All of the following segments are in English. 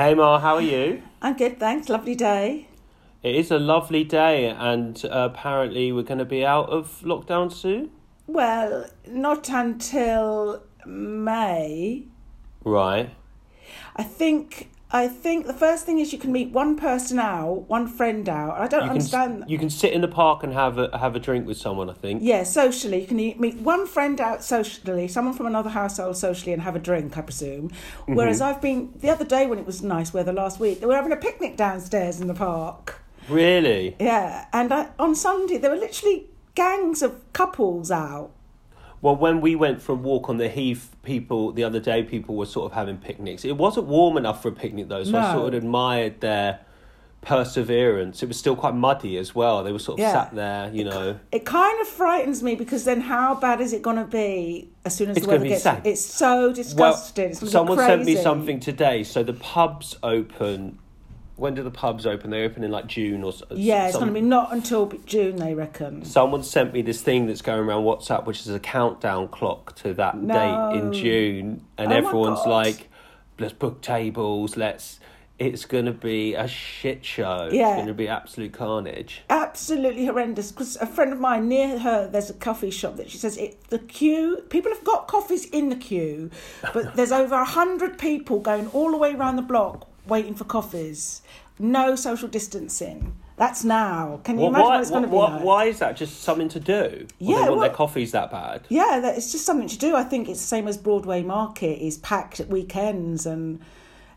Hey Mar, how are you? I'm good, thanks. Lovely day. It is a lovely day, and uh, apparently we're going to be out of lockdown soon. Well, not until May. Right. I think. I think the first thing is you can meet one person out, one friend out. I don't You can understand. s- you can sit in the park and have a have a drink with someone. I think. yeah, socially, you can meet one friend out socially, someone from another household socially, and have a drink. I presume. Mm-hmm. Whereas I've been the other day when it was nice weather last week, they were having a picnic downstairs in the park. Really. Yeah, and I, on Sunday there were literally gangs of couples out. Well, when we went for a walk on the heath, people the other day, people were sort of having picnics. It wasn't warm enough for a picnic though, so I sort of admired their perseverance. It was still quite muddy as well. They were sort of Yeah. sat there, you know. It kind of frightens me because then how bad is it going to be as soon as It's the weather be gets? sad. It's so disgusting. it's someone sent me something today. So the pubs open. When do the pubs open? They open in like June or s- Yeah, it's some- going to be not until June, they reckon. Someone sent me this thing that's going around WhatsApp, which is a countdown clock to that No. date in June, and Oh everyone's like, "Let's book tables. Let's." It's going to be a shit show. Yeah. It's going to be absolute carnage. Absolutely horrendous. Because a friend of mine near her, there's a coffee shop that she says it. The queue, people have got coffees in the queue, but there's over a hundred people going all the way around the block waiting for coffees. No social distancing. That's now. Can you Well, imagine why, what it's going to be why, like? why is that? Just something to do? Or Yeah, they want their coffees that bad. Yeah, that it's just something to do. I think it's the same as Broadway Market is packed at weekends, and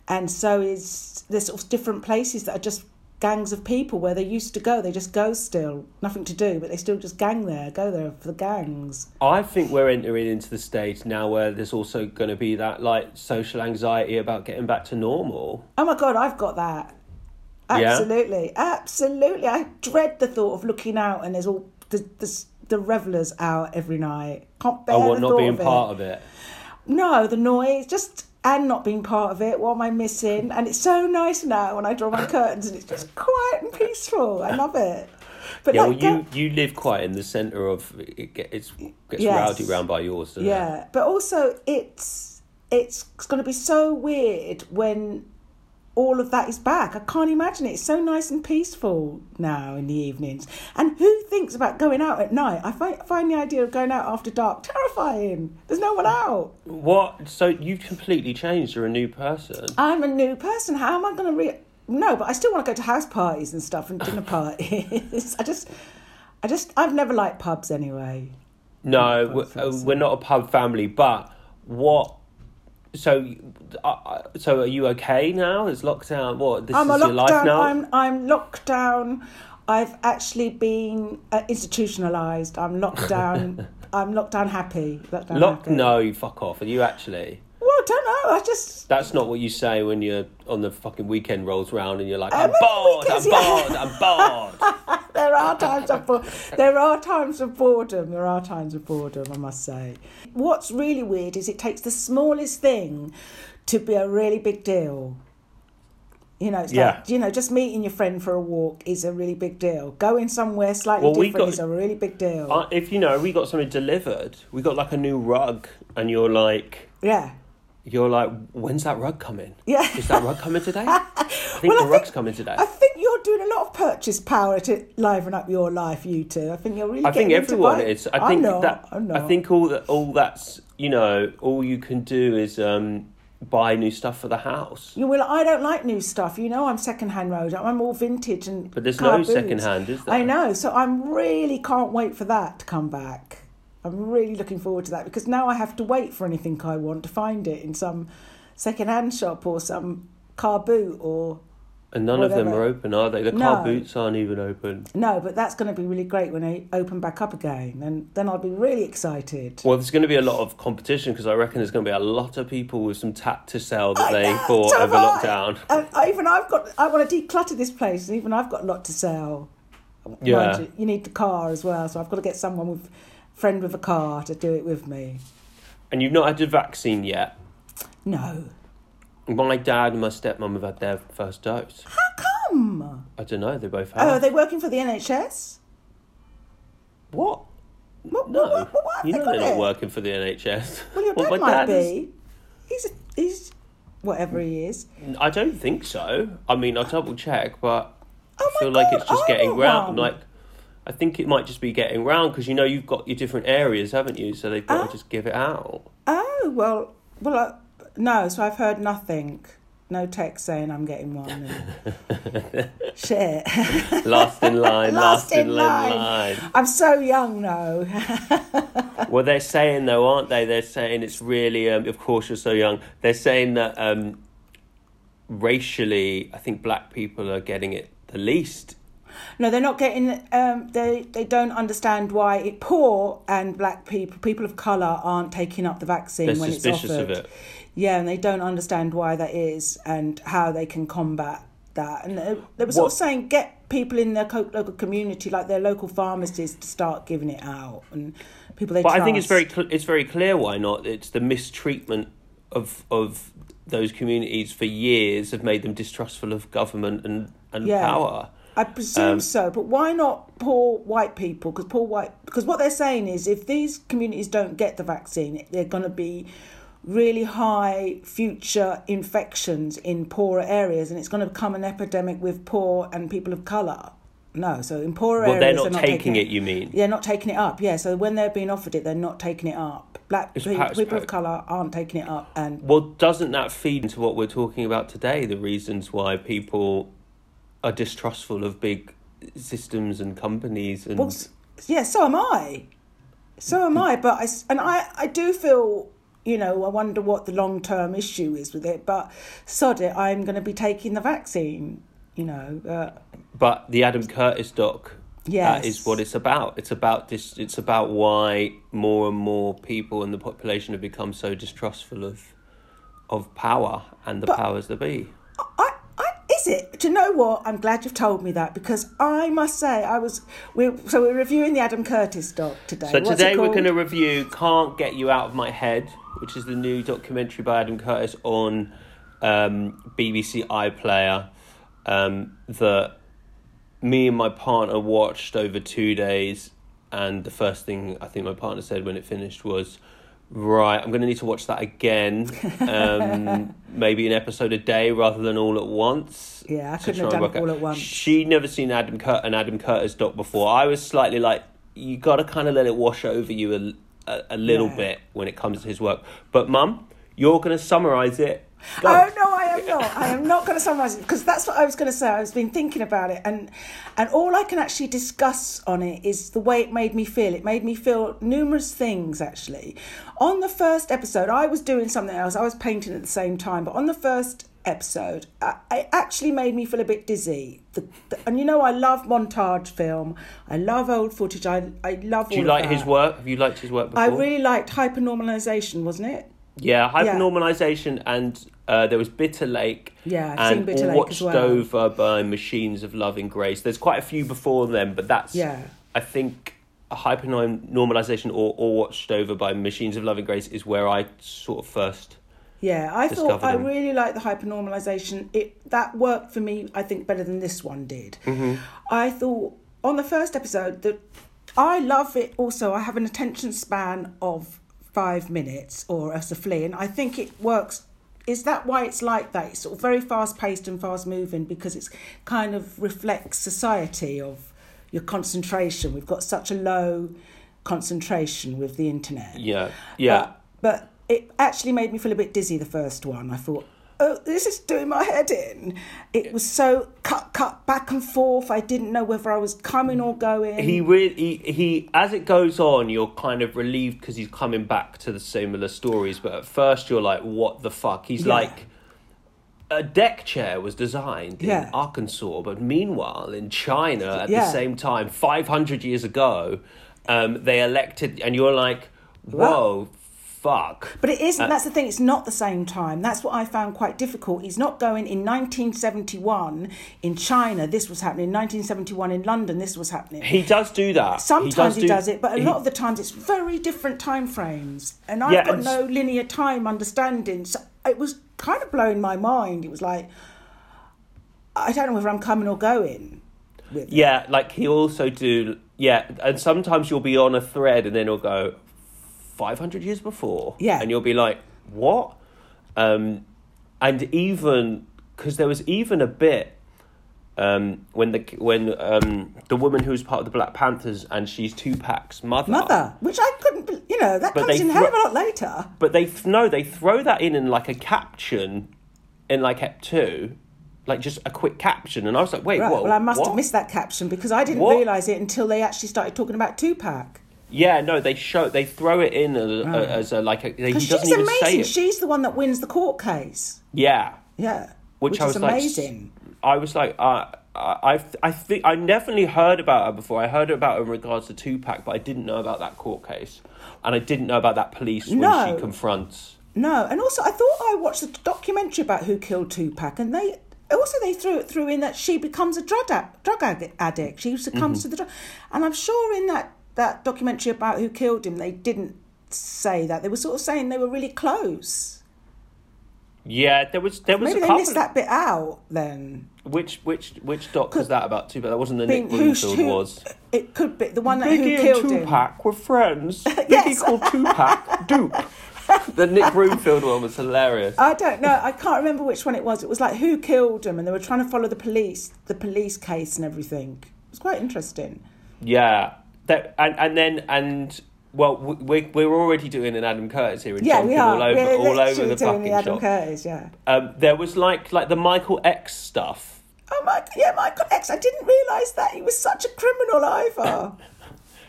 and so is there's sort of different places that are just gangs of people where they used to go. They just go still, nothing to do, but they still just gang there, go there for the gangs. I think we're entering into the stage now where there's also going to be that like social anxiety about getting back to normal. Oh my god, I've got that. Yeah? Absolutely, absolutely. I dread the thought of looking out and there's all the the, the revelers out every night. Can't oh, bear Oh, what, the not thought being of it. part of it. No, the noise, just and not being part of it. What am I missing? And it's so nice now when I draw my curtains and it's just quiet and peaceful. I love it. But Yeah, well, like, you, you live quite in the centre of it. Get, it's gets Yes. rowdy round by yours, doesn't it? yeah, but also it's it's going to be so weird when all of that is back. I can't imagine it. It's so nice and peaceful now in the evenings. And who thinks about going out at night? I find, find the idea of going out after dark terrifying. There's no one out. What? So you've completely changed. You're a new person. I'm a new person. How am I going to re? No, but I still want to go to house parties and stuff and dinner parties. I just, I just, I've never liked pubs anyway. No, we're, uh, we're not a pub family. But what? So, uh, uh, so are you okay now? Is lockdown? What? This I'm is your life now. I'm I'm locked down. I've actually been uh, institutionalized. I'm locked down. I'm locked down happy. Lockdown Lock? happy. No, you fuck off. Are you actually? I don't know. I just. That's not what you say when you're on the fucking weekend rolls round and you're like, I'm maybe bored, I'm yeah. bored, I'm bored. There are times of bo- there are times of boredom. There are times of boredom. I must say. What's really weird is it takes the smallest thing to be a really big deal. You know, it's Yeah. like you know, just meeting your friend for a walk is a really big deal. Going somewhere slightly Well, different got- is a really big deal. Uh, if you know, we got something delivered. We got like a new rug, and you're like, yeah, you're like, when's that rug coming? yeah. Is that rug coming today? I think Well, the I rug's coming today. I think you're doing a lot of purchase power to liven up your life, you two. I think you're really. I think everyone is. I I'm think not, that. I think all that. All that's you know. All you can do is um, buy new stuff for the house. You will. I don't like new stuff. You know, I'm second-hand road. I'm all vintage and. But there's no boots. second-hand, is there? I know. So I'm really can't wait for that to come back. I'm really looking forward to that because now I have to wait for anything I want to find it in some second-hand shop or some car boot or And none of them are open, are they? The car No. boots aren't even open. no. But that's going to be really great when they open back up again, and then I'll be really excited. Well, there's going to be a lot of competition because I reckon there's going to be a lot of people with some tat to sell that I they know, bought over I. lockdown. And I- even I've got. I want to declutter this place. and Even I've got a lot to sell. Yeah. you, you need the car as well, so I've got to get someone with friend with a car to do it with me. And you've not had the vaccine yet. No. My dad and my stepmom have had their first dose. How come. I don't know. They both have. Oh, are they working for the NHS? what? What, No, what, what, what you know they're not it? working for the NHS. Well, your Well, dad my might dad is- be. He's he's whatever he is. I don't think so. I mean, I'll double check, but Oh I feel like it's just I getting round. Like, I think it might just be getting round because you know you've got your different areas, haven't you? So they've got Ah. to just give it out. Oh well, well, uh, no. So I've heard nothing. No text saying I'm getting one. Shit. Last in line, last, Last in, in line. line. I'm so young though. Well, they're saying though, aren't they? They're saying it's really. Um, of course, you're so young. They're saying that um, racially, I think black people are getting it the least. No, they're not getting. Um, they they don't understand why it, poor and black people, people of color, aren't taking up the vaccine They're when it's suspicious offered. of it. Yeah, and they don't understand why that is and how they can combat that. And they, they were sort of saying get people in their local community, like their local pharmacies, to start giving it out and people they. But I think it's very cl- it's very clear why not. It's the mistreatment of of those communities for years have made them distrustful of government and and Yeah. power. I presume Um, so, but why not poor white people? Because poor white, because what they're saying is, if these communities don't get the vaccine, they're going to be really high future infections in poorer areas, and it's going to become an epidemic with poor and people of color. No, so in poorer Well, areas, they're not taking it. You mean? They're not taking it up. Yeah, so when they're being offered it, they're not taking it up. Black It's people, perhaps- people of color aren't taking it up, and Well, doesn't that feed into what we're talking about today? The reasons why people are distrustful of big systems and companies and Well, yeah, so am I. So am I. But I and I I do feel you know I wonder what the long term issue is with it. But sod it, I'm going to be taking the vaccine. You know. Uh, but the Adam Curtis doc yes. that is what it's about. It's about this. It's about why more and more people in the population have become so distrustful of of power and the But- powers that be. I, is it? Do you know what? I'm glad you've told me that because I must say I was. We so we're reviewing the Adam Curtis doc today. So What's today we're going to review "Can't Get You Out of My Head," which is the new documentary by Adam Curtis on um, BBC iPlayer um, that me and my partner watched over two days. And the first thing I think my partner said when it finished was, "Right, I'm going to need to watch that again, um, maybe an episode a day rather than all at once." Yeah, I couldn't have done it all out- at once. She'd never seen Adam Cur- an Adam Curtis doc before. I was slightly like, you got to kind of let it wash over you a, a, a little Yeah. bit when it comes to his work. But, Mum, you're going to summarise it. Go. Oh no, I am not. I am not going to summarise it because that's what I was going to say. I was been thinking about it, and and all I can actually discuss on it is the way it made me feel. It made me feel numerous things actually. On the first episode, I was doing something else. I was painting at the same time, but on the first episode, I, it actually made me feel a bit dizzy. The, the, and you know, I love montage film. I love old footage. I I love. Do you like of his work? Have you liked his work before? I really liked hypernormalization, wasn't it? Yeah, Yeah. hypernormalization and uh, there was Bitter Lake. Yeah, I've seen and Bitter Lake Watched as well. Over by Machines of Loving Grace. There's quite a few before them, but that's Yeah. I think hypernormalization or All Watched Over by Machines of Loving Grace is where I sort of first. Yeah, I thought I really liked the hypernormalization. It that worked for me. I think better than this one did. Mm-hmm. I thought on the first episode that I love it. Also, I have an attention span of five minutes or as a flea, and I think it works. Is that why it's like that? It's sort of very fast paced and fast moving because it's kind of reflects society of your concentration. We've got such a low concentration with the internet. Yeah, yeah. But, but it actually made me feel a bit dizzy, the first one. I thought, oh, this is doing my head in. It was so cut, cut, back and forth. I didn't know whether I was coming or going. he really he, he as it goes on you're kind of relieved because he's coming back to the similar stories but at first you're like what the fuck he's Yeah. like a deck chair was designed in arkansas but meanwhile in china at Yeah. the same time 500 years ago um, they elected and you're like whoa fuck But it isn't, Uh, that's the thing, it's not the same time. That's what I found quite difficult. He's not going in 1971 in China, this was happening. in 1971 in London, this was happening. he does do that Sometimes he does, do- it, but a he- lot of the times it's very different time frames, and I've Yeah, got no linear time understanding. So it was kind of blowing my mind. It was like I don't know whether I'm coming or going. Yeah, like he also do. Yeah, and sometimes you'll be on a thread and then he'll go five hundred years before. Yeah. and you'll be like, what? Um, and even because there was even a bit um, when the when um, the woman who's part of the Black Panthers and she's Tupac's mother. Mother, which I couldn't, you know, that But comes in a hell of a lot later. But they th- no, they throw that in in like a caption in like Ep two, like just a quick caption, and I was like, wait, Right. what? well, I must what? have missed that caption because I didn't What? realise it until they actually started talking about Tupac. Yeah, no, they show they throw it in as a, as a like a, he doesn't she's even say amazing. it. She's the one that wins the court case. yeah, Yeah. which, I is was like, amazing. I was like, uh, I, I think I definitely heard about her before. I heard about her in regards to Tupac, but I didn't know about that court case, and I didn't know about that police when No. she confronts. No, and also I thought I watched the documentary about who killed Tupac, and they also they threw it through in that she becomes a drug ad- drug addict. She succumbs Mm-hmm. to the drug, and I'm sure in that that documentary about who killed him, they didn't say that. They were sort of saying they were really close. Yeah, there was there was Maybe a they couple. missed that bit out then. Which which which doc was that about too? But That wasn't the Nick who- Broomfield who- was. It could be the one that who Biggie killed and him. Tupac were friends. Biggie Yes. called Tupac Dupe. The Nick Broomfield one was hilarious. I don't know. I can't remember which one it was. It was like who killed him, and they were trying to follow the police, the police case, and everything. It was quite interesting. Yeah, that and and then and well, we we're already doing an Adam Curtis here and Yeah, are. all over We're all over the fucking the Adam shop. Curtis. Yeah. Um, there was like like the Michael X stuff. Oh my, yeah, Michael X. I didn't realise that he was such a criminal either.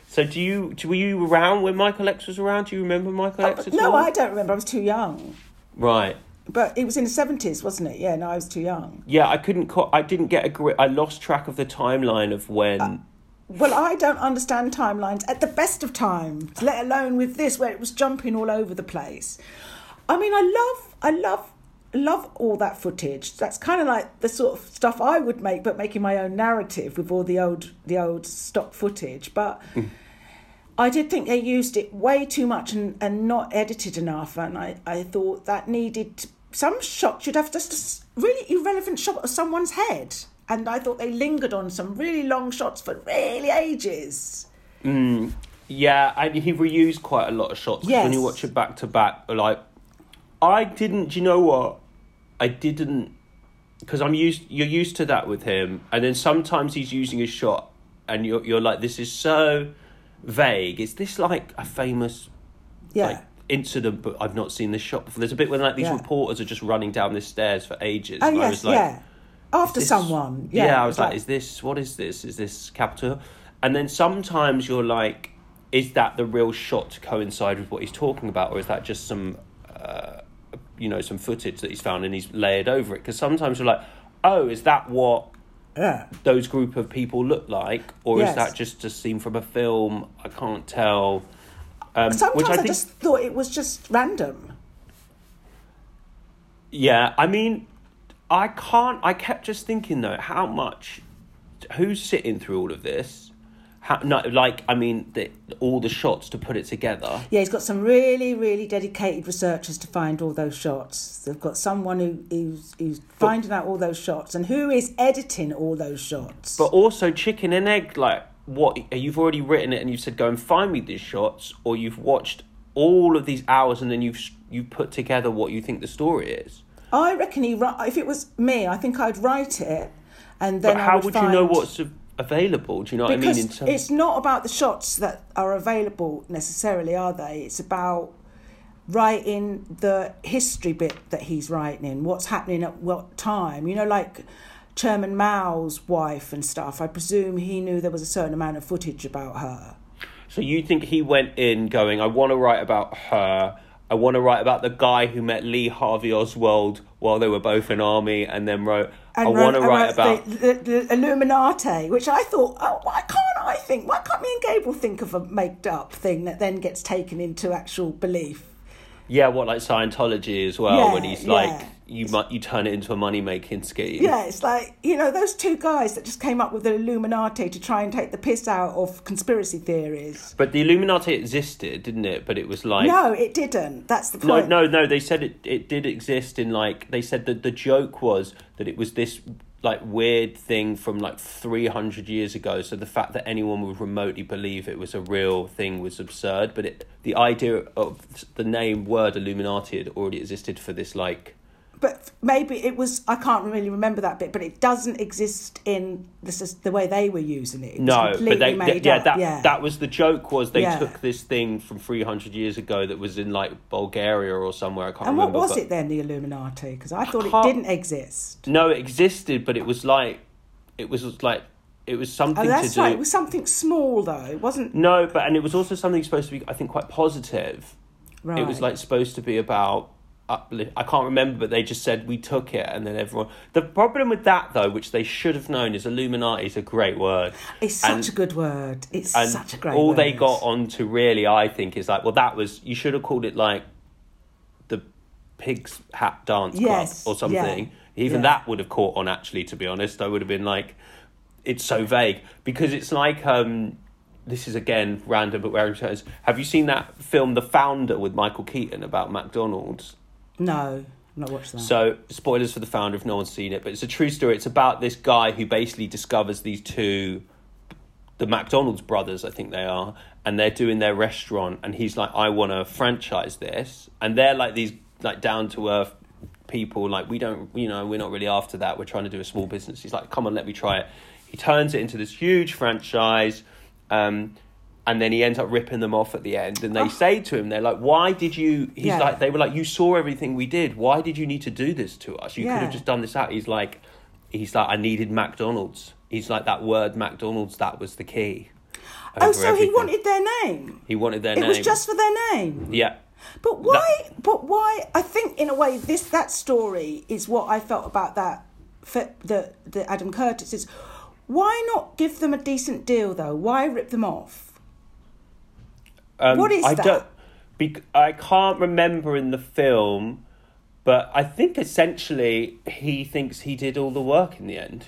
So do you do, were you around when Michael X was around? Do you remember Michael X at no? I don't remember. I was too young. Right. But it was in the seventies, wasn't it? Yeah, no, I was too young. Yeah, I couldn't. Co- I didn't get a grip. I lost track of the timeline of when. Uh, Well, I don't understand timelines at the best of times, let alone with this where it was jumping all over the place. I mean, I love, I love, love all that footage. That's kind of like the sort of stuff I would make, but making my own narrative with all the old, the old stock footage. But I did think they used it way too much and, and not edited enough. And I, I thought that needed some shots. You'd have just a really irrelevant shot of someone's head. And I thought they lingered on some really long shots for really ages. Mm, yeah, and he reused quite a lot of shots. 'cause When you watch it back to back, like I didn't. Do you know what? I didn't because I'm used. You're used to that with him, and then sometimes he's using a shot, and you're you're like, this is so vague. Is this like a famous Yeah. like incident? But I've not seen this shot before. There's a bit when like these Yeah. reporters are just running down the stairs for ages. oh, and I yes, was like, yeah. After this- someone. Yeah, Yeah, I was like, is this what is this? Is this Capitol? And then sometimes you're like, is that the real shot to coincide with what he's talking about, or is that just some, uh, you know, some footage that he's found and he's layered over it? Because sometimes you're like, oh, is that what yeah. those group of people look like, or Yes. is that just a scene from a film? I can't tell. Um, Sometimes which I, I think, just thought it was just random. yeah, I mean, I can't. I kept just thinking though, how much, who's sitting through all of this? How, no, like I mean, the, all the shots to put it together. Yeah, he's got some really, really dedicated researchers to find all those shots. They've got someone who, who's, who's finding out all those shots and who is editing all those shots. But also chicken and egg, like what you've already written it and you've said go and find me these shots, or you've watched all of these hours and then you've you've put together what you think the story is. I reckon he. If it was me, I think I'd write it, and then But I how would, would you know what's available? Do you know what I mean? Terms, it's not about the shots that are available necessarily, are they? It's about writing the history bit that he's writing what's happening at what time. You know, like Chairman Mao's wife and stuff. I presume he knew there was a certain amount of footage about her. So you think he went in going, I want to write about her. I want to write about the guy who met Lee Harvey Oswald while they were both in army, and then wrote, I And want to write about. the, the, the Illuminati, which I thought, oh, why can't I think? Why can't me and Gabriel think of a made up thing that then gets taken into actual belief? Yeah, what like Scientology as well, Yeah, when he's like, yeah. You might you turn it into a money making scheme. Yeah, it's like, you know, those two guys that just came up with the Illuminati to try and take the piss out of conspiracy theories. But the Illuminati existed, didn't it? But it was like no, it didn't. That's the no, no, no. They said it it did exist in like they said that the joke was that it was this like weird thing from like three hundred years ago. So the fact that anyone would remotely believe it was a real thing was absurd. But it the idea of the name word Illuminati had already existed for this like but maybe it was. I can't really remember that bit, but it doesn't exist in this is the way they were using it. it No, but they, they- yeah, up. that yeah. that was the joke. Was they Yeah. took this thing from three hundred years ago that was in like Bulgaria or somewhere. I can't and what remember. was it then, the Illuminati? Because I thought it didn't exist. No, it existed, but it was like it was like it was oh, something Oh, to that's do. right. It was something small though. It wasn't No, but and it was also something supposed to be, I think, quite positive. right. It was like supposed to be about uplift. I can't remember, but they just said we took it, and then everyone. The problem with that, though, which they should have known, is Illuminati is a great word. It's such and- a good word. It's such a great word. all word. they got onto really, I think, is like, well, that was you should have called it like the pig's hat dance Yes, club or something. yeah, Even yeah. that would have caught on. Actually, to be honest, I would have been like, it's so vague because it's like um, this is again random, but where it shirts. Have you seen that film, The Founder, with Michael Keaton about McDonald's? No, I've not watched that. So, spoilers for the founder if no one's seen it, but it's a true story. It's about this guy who basically discovers these two, the McDonald's brothers, I think they are, and they're doing their restaurant, and he's like, I want to franchise this, and they're like these like down to earth people, like we don't, you know, we're not really after that. We're trying to do a small business. He's like, come on, let me try it. He turns it into this huge franchise. Um, and then he ends up ripping them off at the end, and they Oh. say to him, "They're like, why did you?" He's Yeah. like, "They were like, you saw everything we did. Why did you need to do this to us? You could have just done this out." He's like, "He's like, I needed McDonald's." He's like, that word McDonald's. That was the key. oh, so he wanted their name. He wanted their name. It was just for their name. yeah. But why? But why? I think in a way, this that story is what I felt about that. For the the Adam Curtis is, why not give them a decent deal though? Why rip them off? Um, What is I that? Don't, bec- I can't remember in the film, but I think essentially he thinks he did all the work in the end.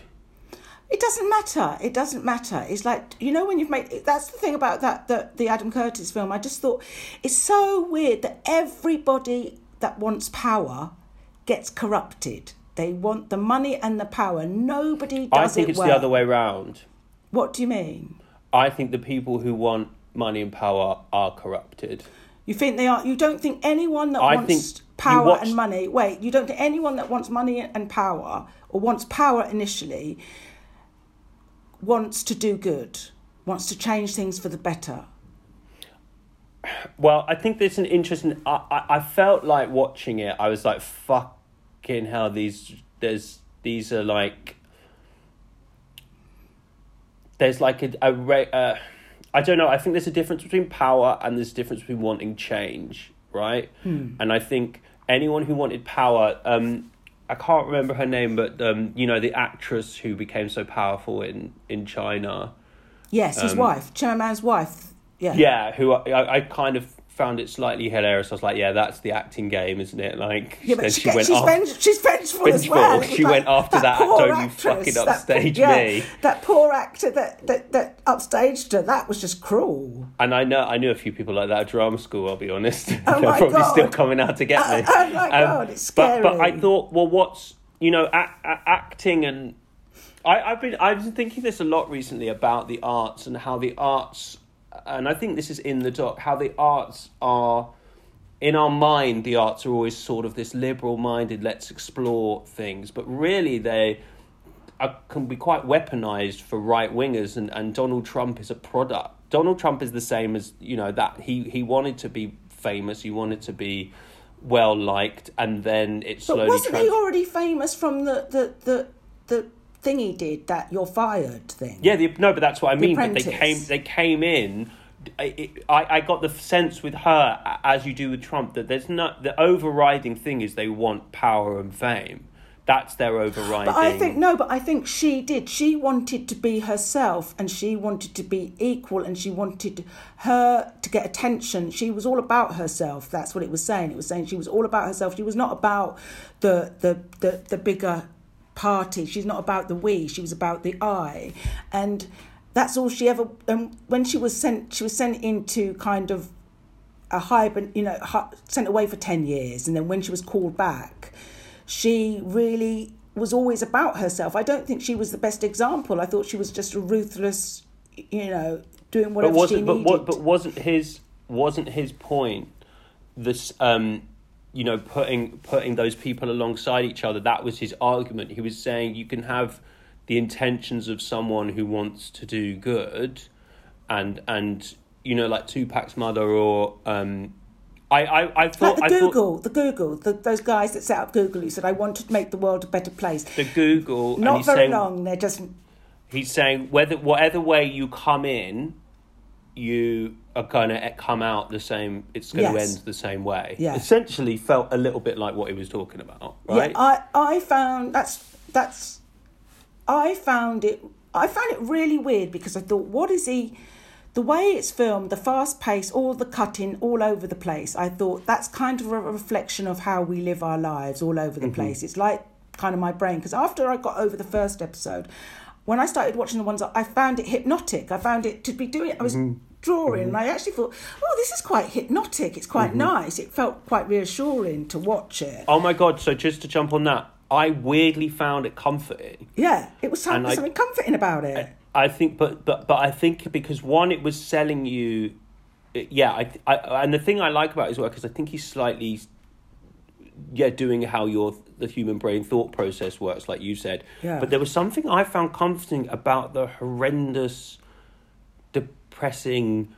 It doesn't matter. It doesn't matter. It's like you know when you've made. That's the thing about that the the Adam Curtis film. I just thought it's so weird that everybody that wants power gets corrupted. They want the money and the power. Nobody does I think it it's well. the other way round. What do you mean? I think the people who want money and power are corrupted. You think they are? You don't think anyone that I wants power watched- and money? Wait, you don't think anyone that wants money and power or wants power initially wants to do good, wants to change things for the better? Well, I think there's an interesting. I, I, I felt like watching it. I was like, "Fucking hell!" These there's these are like there's like a, a uh, I don't know. I think there's a difference between power and there's a difference between wanting change, right? And I think anyone who wanted power, um, I can't remember her name, but um, you know the actress who became so powerful in in China. Yes, his Um, wife, Chairman's wife. Yeah. Yeah, who I, I, I kind of found it slightly hilarious. I was like, yeah, that's the acting game, isn't it? Like, Yeah, then but she, gets- she's, off- venge- she's vengeful as Vengeful. well. She went after that, poor "Don't you actress, fucking that upstage yeah, me." That poor actor that, that, that upstaged her, that was just cruel. And I know I knew a few people like that at drama school. I'll be honest. Oh They're probably God. still coming out to get me. Um, Oh my God, it's But, but I thought, well, what's you know, a- a- acting and I, I've been I've been thinking this a lot recently about the arts and how the arts, and I think this is in the doc, how the arts are. In our mind, the arts are always sort of this liberal-minded, let's explore things, but really they are, can be quite weaponized for right wingers, and, and Donald Trump is a product. Donald Trump is the same as you know that he he wanted to be famous, he wanted to be well liked, and then it slowly. But wasn't trans- he already famous from the, the, the, the thing he did, that you're fired thing? Yeah, the, no, but that's what I mean. But they came, they came in. I, I I got the sense with her, as you do with Trump, that there's not the overriding thing is they want power and fame. That's their overriding. But I think no, but I think she did. She wanted to be herself, and she wanted to be equal, and she wanted her to get attention. She was all about herself. That's what it was saying. It was saying she was all about herself. She was not about the the the, the bigger party. She's not about the we. She was about the I, and that's all she ever. And when she was sent, she was sent into kind of a hibern, you know, sent away for 10 years. And then when she was called back, she really was always about herself. I don't think she was the best example. I thought she was just a ruthless, you know, doing but whatever she wasn't but needed. what but wasn't his wasn't his point this um you know, putting putting those people alongside each other. That was his argument. He was saying you can have the intentions of someone who wants to do good, and and you know, like Tupac's mother or um, I, I, I thought like the I Google, thought the Google, the, those guys that set up Google who said, "I want to make the world a better place." the Google. Not very saying, long. They're just He's saying whether whatever way you come in, you are gonna come out the same. It's going to end the same way. Yeah. Essentially, felt a little bit like what he was talking about, right? Yeah, I, I found that's that's I found it I found it really weird because I thought, what is he the way it's filmed, the fast pace, all the cutting all over the place, I thought that's kind of a reflection of how we live our lives all over the mm-hmm. place. It's like kind of my brain because after I got over the first episode, when I started watching the ones, I found it hypnotic. I found it to be doing. I was mm-hmm. Drawing, and I actually thought, oh, this is quite hypnotic. It's quite mm-hmm. nice. It felt quite reassuring to watch it. oh my god! So just to jump on that, I weirdly found it comforting. Yeah, it was some, And I- something comforting about it. I think, but but but I think because one, it was selling you, yeah. I, I and the thing I like about his work is I think he's slightly, yeah, doing how your the human brain thought process works, like you said. Yeah. But there was something I found comforting about the horrendous, depressing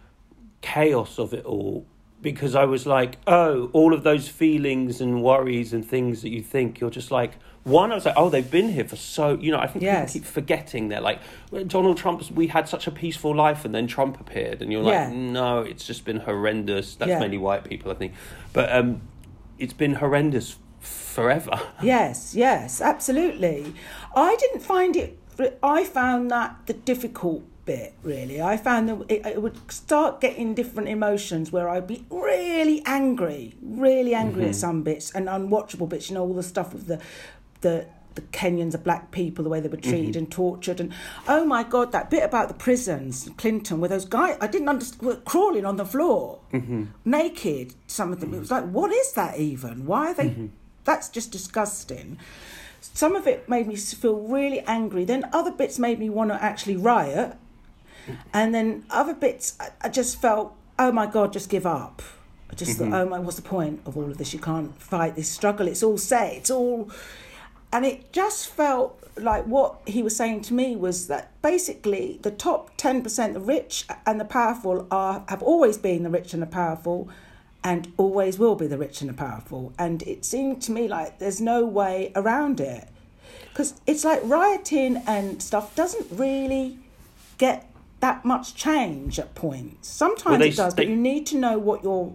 chaos of it all. Because I was like, oh, all of those feelings and worries and things that you think, you're just like, one, I was like, oh, they've been here for so, you know, I think Yes. people keep forgetting they're like Donald Trump's we had such a peaceful life and then Trump appeared and you're like Yeah. no it's just been horrendous that's Yeah. mainly white people I think but um it's been horrendous forever Yes, yes, absolutely. I didn't find it. I found that the difficult bit really. I found that it, it would start getting different emotions where I'd be really angry, really angry Mm-hmm. at some bits and unwatchable bits. You know, all the stuff with the the the Kenyans, the black people, the way they were treated Mm-hmm. and tortured, and oh my god, that bit about the prisons, Clinton, where those guys, I didn't understand, were crawling on the floor, Mm-hmm. naked. Some of them, it was like, what is that even? Why are they? Mm-hmm. That's just disgusting. Some of it made me feel really angry. Then other bits made me want to actually riot, and then other bits, I, I just felt, oh my god, just give up. I just thought, mm-hmm. oh my, what's the point of all of this? You can't fight this struggle. It's all set. It's all, and it just felt like what he was saying to me was that basically the top ten percent, the rich and the powerful, are have always been the rich and the powerful, and always will be the rich and the powerful. And it seemed to me like there's no way around it, because it's like rioting and stuff doesn't really get that much change at points. Sometimes they it does, s- but you need to know what your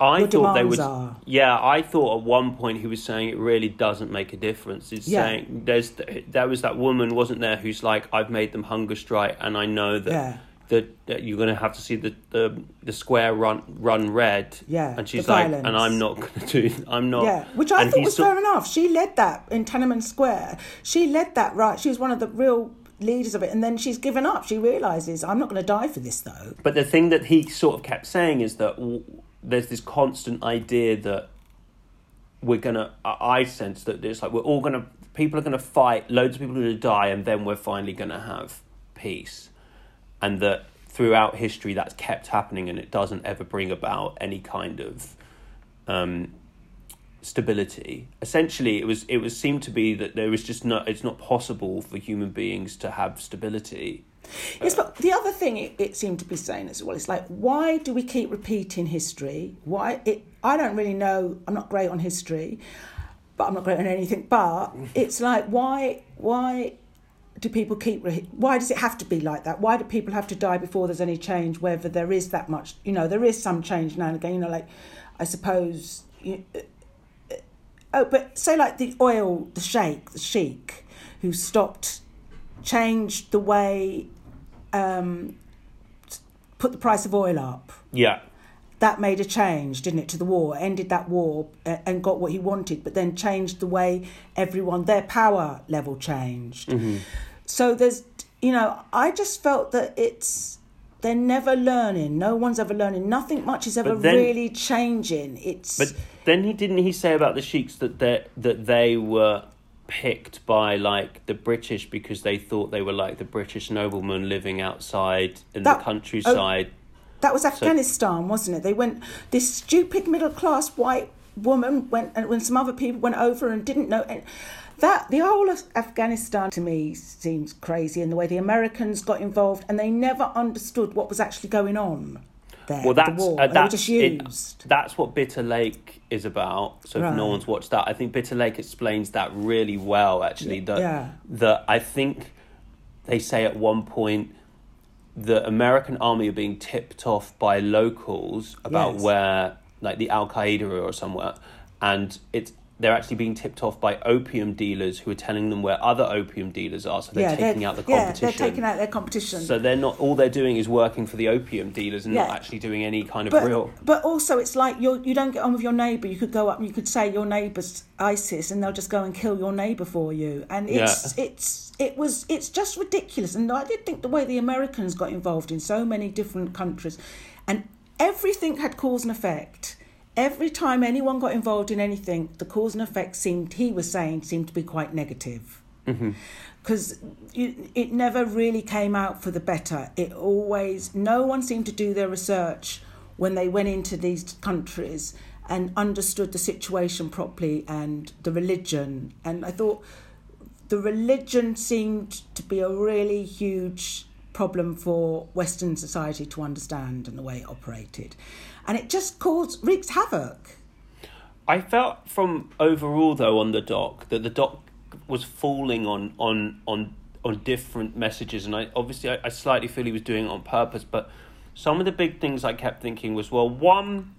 I Your thought they demands are. yeah I thought at one point he was saying it really doesn't make a difference he's Yeah. saying there's there was that woman wasn't there who's like I've made them hunger strike and I know that Yeah. that, that you're going to have to see the, the the square run run red Yeah, and she's like violence. and I'm not going to do I'm not Yeah, which I and thought was sort- fair enough. She led that in Tiananmen Square. She led that right. She was one of the real leaders of it, and then she's given up. She realizes I'm not going to die for this though. But the thing that he sort of kept saying is that w- there's this constant idea that we're gonna. I I sense that it's like we're all gonna. People are gonna fight. Loads of people are gonna die, and then we're finally gonna have peace. And that throughout history, that's kept happening, and it doesn't ever bring about any kind of um, stability. Essentially, it was. It was seemed to be that there was just not. It's not possible for human beings to have stability. Yes, but the other thing it, it seemed to be saying as well is like, why do we keep repeating history? Why it? I don't really know. I'm not great on history, but I'm not great on anything. But it's like, why? Why? Do people keep? Re- why does it have to be like that? Why do people have to die before there's any change? Whether there is that much, you know, there is some change now and again. You know, like I suppose. You, oh, but say like the oil, the sheikh, the sheik, who stopped, changed the way um, put the price of oil up. Yeah. That made a change, didn't it, to the war? Ended that war uh, and got what he wanted, but then changed the way everyone, their power level changed. So there's, you know, I just felt that it's, they're never learning. No one's ever learning. Nothing much is ever then- really changing. It's, But then he didn't he say about the sheiks that they that they were picked by like the British because they thought they were like the British noblemen living outside in That- the countryside. That was Afghanistan, wasn't it? They went this stupid middle class white woman went and when some other people went over and didn't know and that the whole of Afghanistan to me seems crazy in the way the Americans got involved and they never understood what was actually going on there. Well, the that's war. uh, that's it- used. that's what Bitter Lake is about. So if no one's watched that, I think Bitter Lake explains that really well. Actually, that Yeah. that I think they say at one point the American army are being tipped off by locals about Yes. where like the Al Qaeda or somewhere, and it's. They're actually being tipped off by opium dealers who are telling them where other opium dealers are, so they're yeah, taking they're, out the competition. yeah, they're taking out their competition. So they're not all they're doing is working for the opium dealers and not actually doing any kind of but, real. but also it's like you're, you don't get on with your neighbour. You could go up and you could say your neighbour's ISIS, and they'll just go and kill your neighbour for you. And it's it's it was it's just ridiculous. And I did think the way the Americans got involved in so many different countries, and everything had cause and effect. Every time anyone got involved in anything, the cause and effect seemed he was saying seemed to be quite negative mm-hmm. because it never really came out for the better. It always, no one seemed to do their research when they went into these countries and understood the situation properly and the religion. And I thought the religion seemed to be a really huge problem for Western society to understand and the way it operated. And it just caused, wreaks havoc. I felt from overall though on the doc that the doc was falling on on on on different messages, and I obviously I, I slightly feel he was doing it on purpose. But some of the big things I kept thinking was well, one,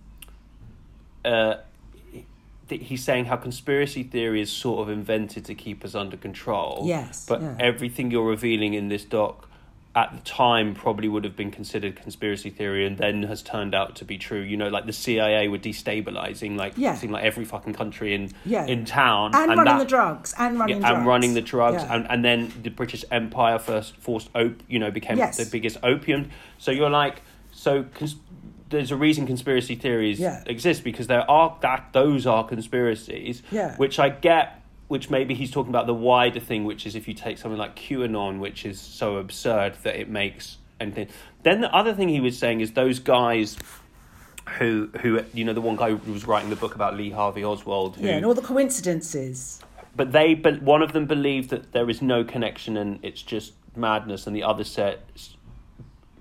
uh, th- he's saying how conspiracy theory is sort of invented to keep us under control. Yes, but yeah. everything you're revealing in this doc. At the time, probably would have been considered conspiracy theory, and then has turned out to be true. You know, like the CIA were destabilizing, like Yeah. seemed like every fucking country in Yeah. in town, And, running that- the drugs. And running yeah, drugs. and running the drugs, Yeah. and, and then the British Empire first forced op, you know, became Yes. the biggest opium. So you're like, so cons- there's a reason conspiracy theories exist because there are that those are conspiracies, Yeah. which I get. Which maybe he's talking about the wider thing, which is if you take something like QAnon, which is so absurd that it makes anything. Then the other thing he was saying is those guys who who you know the one guy who was writing the book about Lee Harvey Oswald. Who, Yeah, and all the coincidences. but they but one of them believed that there is no connection and it's just madness and the other said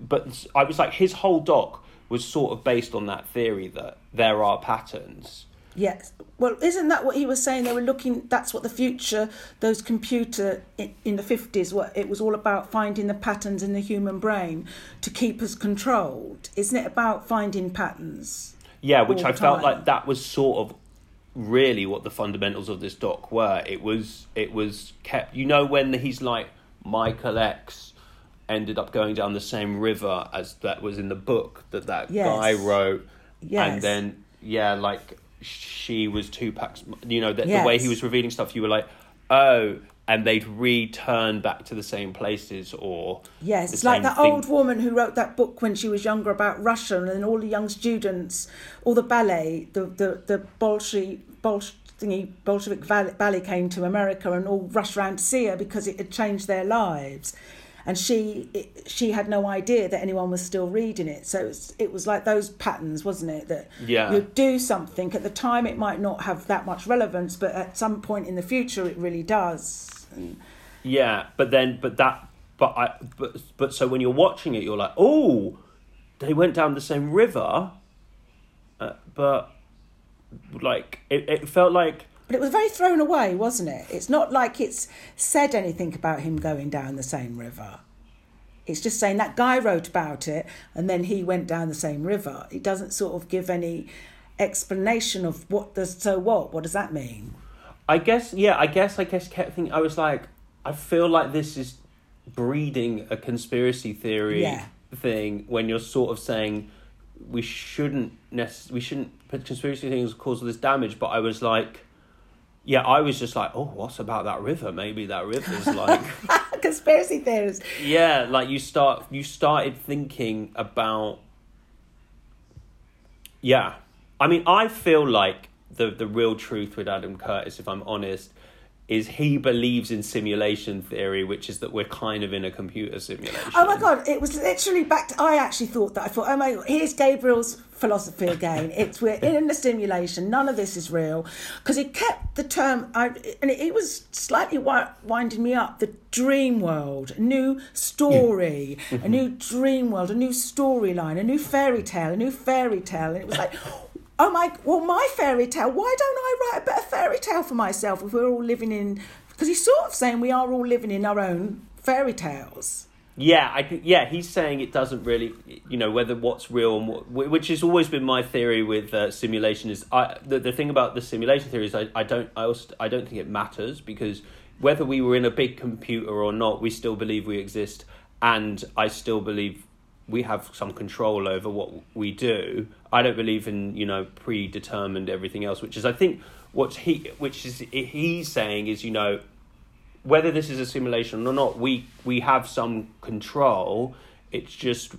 but i was like his whole doc was sort of based on that theory that there are patterns Yes. Well, isn't that what he was saying? They were looking. That's what the future. Those computer in, in the fifties. What it was all about finding the patterns in the human brain to keep us controlled. Isn't it about finding patterns? yeah which i felt like that was sort of really what the fundamentals of this doc were it was it was kept you know when he's like michael x ended up going down the same river as that was in the book that that Yes. guy wrote Yes. and then yeah like she was Tupac's you know the, the way he was revealing stuff you were like oh and they'd return back to the same places or Yes, it's like that thing. old woman who wrote that book when she was younger about Russia, and then all the young students, all the ballet, the the the Bolshevik Bolsh, thingy, Bolshevik ballet came to America and all rushed around to see her because it had changed their lives, and she it, she had no idea that anyone was still reading it. So it's, it was like those patterns, wasn't it? That Yeah. you do something at the time, it might not have that much relevance, but at some point in the future, it really does. And, Yeah, but then, but that, but I, but but so when you're watching it, you're like, oh, they went down the same river, uh, but like it, it felt like But it was very thrown away, wasn't it? It's not like it's said anything about him going down the same river. It's just saying that guy wrote about it and then he went down the same river. It doesn't sort of give any explanation of what does so what. What does that mean? I guess yeah, I guess I guess kept thinking I was like I feel like this is breeding a conspiracy theory Yeah. thing when you're sort of saying we shouldn't necess- we shouldn't put conspiracy things cause all this damage but I was like yeah I was just like oh what's about that river maybe that river's like Conspiracy theories. yeah like you start you started thinking about yeah i mean i feel like the the real truth with adam curtis if i'm honest is he believes in simulation theory which is that we're kind of in a computer simulation Oh my god! It was literally back. To, I actually thought that. I thought, oh my god, here's Gabriel's philosophy again. It's we're in a simulation. None of this is real because he kept the term. I, and it, it was slightly wi- winding me up. The dream world, a new story, a new dream world, a new storyline, a new fairy tale, a new fairy tale, and it was like. Oh my! Well, my fairy tale. Why don't I write a better fairy tale for myself if we're all living in? Because he's sort of saying we are all living in our own fairy tales. Yeah, I think yeah, he's saying it doesn't really, you know, whether what's real and what, which has always been my theory with uh, simulation is I the, the thing about the simulation theory is I, I don't I also I don't think it matters because whether we were in a big computer or not, we still believe we exist, and I still believe we have some control over what we do. I don't believe in you know predetermined everything else, which is I think what he which is he's saying is you know whether this is a simulation or not, we we have some control. It's just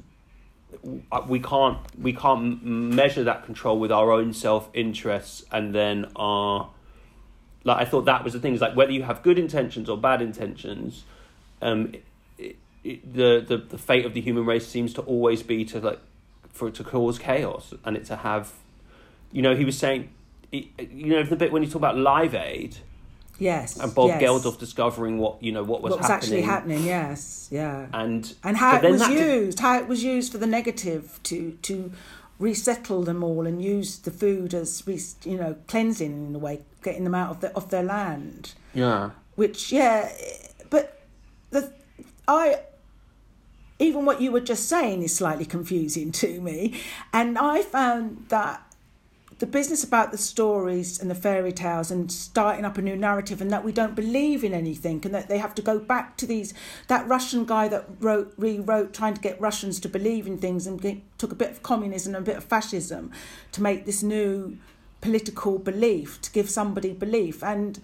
we can't we can't measure that control with our own self interests and then our like I thought that was the thing is like whether you have good intentions or bad intentions, um, it, it, the the the fate of the human race seems to always be to like for it to cause chaos and it to have, you know, he was saying, you know, the bit when you talk about Live Aid Yes. and Bob yes. Geldof discovering what you know what was, What was happening actually happening? Yes. Yeah. and and how it was did- used, how it was used for the negative to to resettle them all and use the food as you know cleansing in a way, getting them out of the of their land. yeah Which yeah, but the I even what you were just saying is slightly confusing to me, and I found that the business about the stories and the fairy tales and starting up a new narrative and that we don't believe in anything and that they have to go back to these that Russian guy that wrote rewrote trying to get Russians to believe in things and get, took a bit of communism and a bit of fascism to make this new political belief to give somebody belief and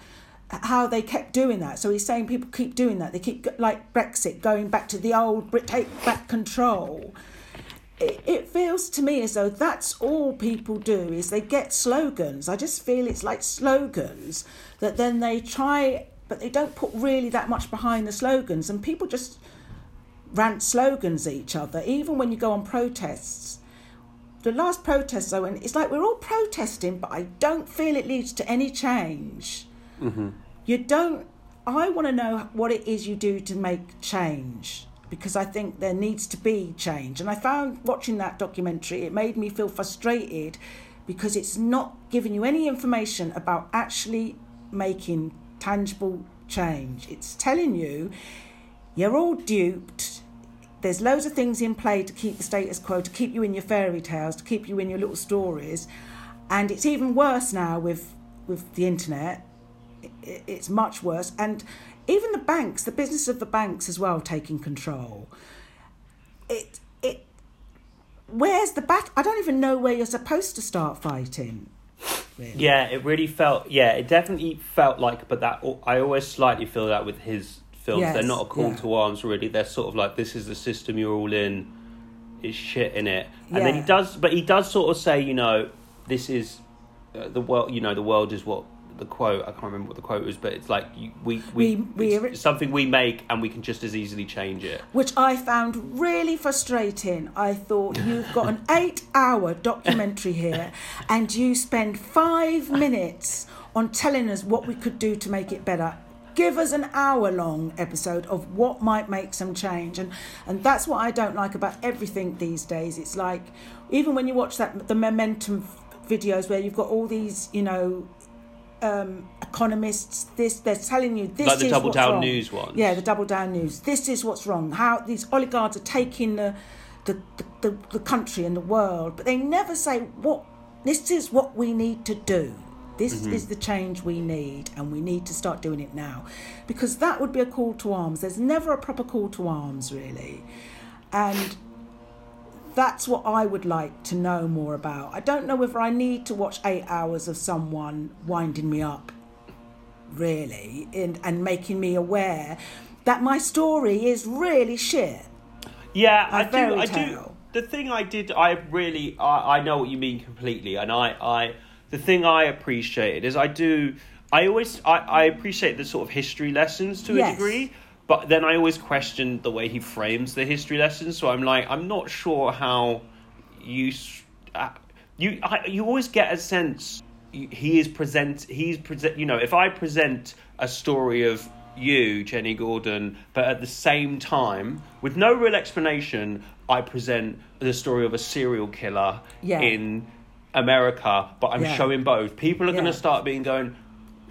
how they kept doing that. So he's saying people keep doing that. They keep like Brexit going back to the old take back control it, feels to me as though that's all people do is they get slogans. I just feel it's like slogans that then they try but they don't put really that much behind the slogans. And people just rant slogans at each other even when you go on protests. The last protest i went it's like we're all protesting but i don't feel it leads to any change. Mm-hmm. You don't i want to know what it is you do to make change because i think there needs to be change. And i found watching that documentary it made me feel frustrated because it's not giving you any information about actually making tangible change. It's telling you you're all duped. There's loads of things in play to keep the status quo to keep you in your fairy tales to keep you in your little stories. And it's even worse now with with the internet. It's much worse. And even the banks the business of the banks as well taking control it it where's the bat i don't even know where you're supposed to start fighting really. yeah it really felt yeah it definitely felt like but that I always slightly feel that with his films they're not a call yeah. to arms really they're sort of like this is the system you're all in is shit in it and then he does but he does sort of say you know this is uh, the world you know the world is what the quote I can't remember what the quote was but it's like you, we we, We- we- it's something we make and we can just as easily change it which I found really frustrating. I thought you've got an eight hour documentary here and you spend five minutes on telling us what we could do to make it better. Give us an hour long episode of what might make some change. And, and that's what I don't like about everything these days. It's like, even when you watch that the momentum videos where you've got all these, you know, um, economists, this they're telling you this Like the is Double what's Down wrong. News ones. Yeah, the double down news. This is what's wrong. How these oligarchs are taking the the, the, the, the country and the world, but they never say what this is what we need to do. This Mm-hmm. is the change we need, and we need to start doing it now, because that would be a call to arms. There's never a proper call to arms, really, and that's what I would like to know more about. I don't know whether I need to watch eight hours of someone winding me up, really, and, and making me aware that my story is really shit. Yeah, I do. I do. The thing I did, I really, I, I know what you mean completely, and I, I, the thing I appreciated is I do, I always, I, I appreciate the sort of history lessons to a degree, but then I always question the way he frames the history lessons. So I'm like, I'm not sure how you, uh, you I, you always get a sense he is present he's present you know if I present a story of you Jenny Gordon but at the same time with no real explanation I present the story of a serial killer Yeah. in America but I'm Yeah. showing both people are going to start being going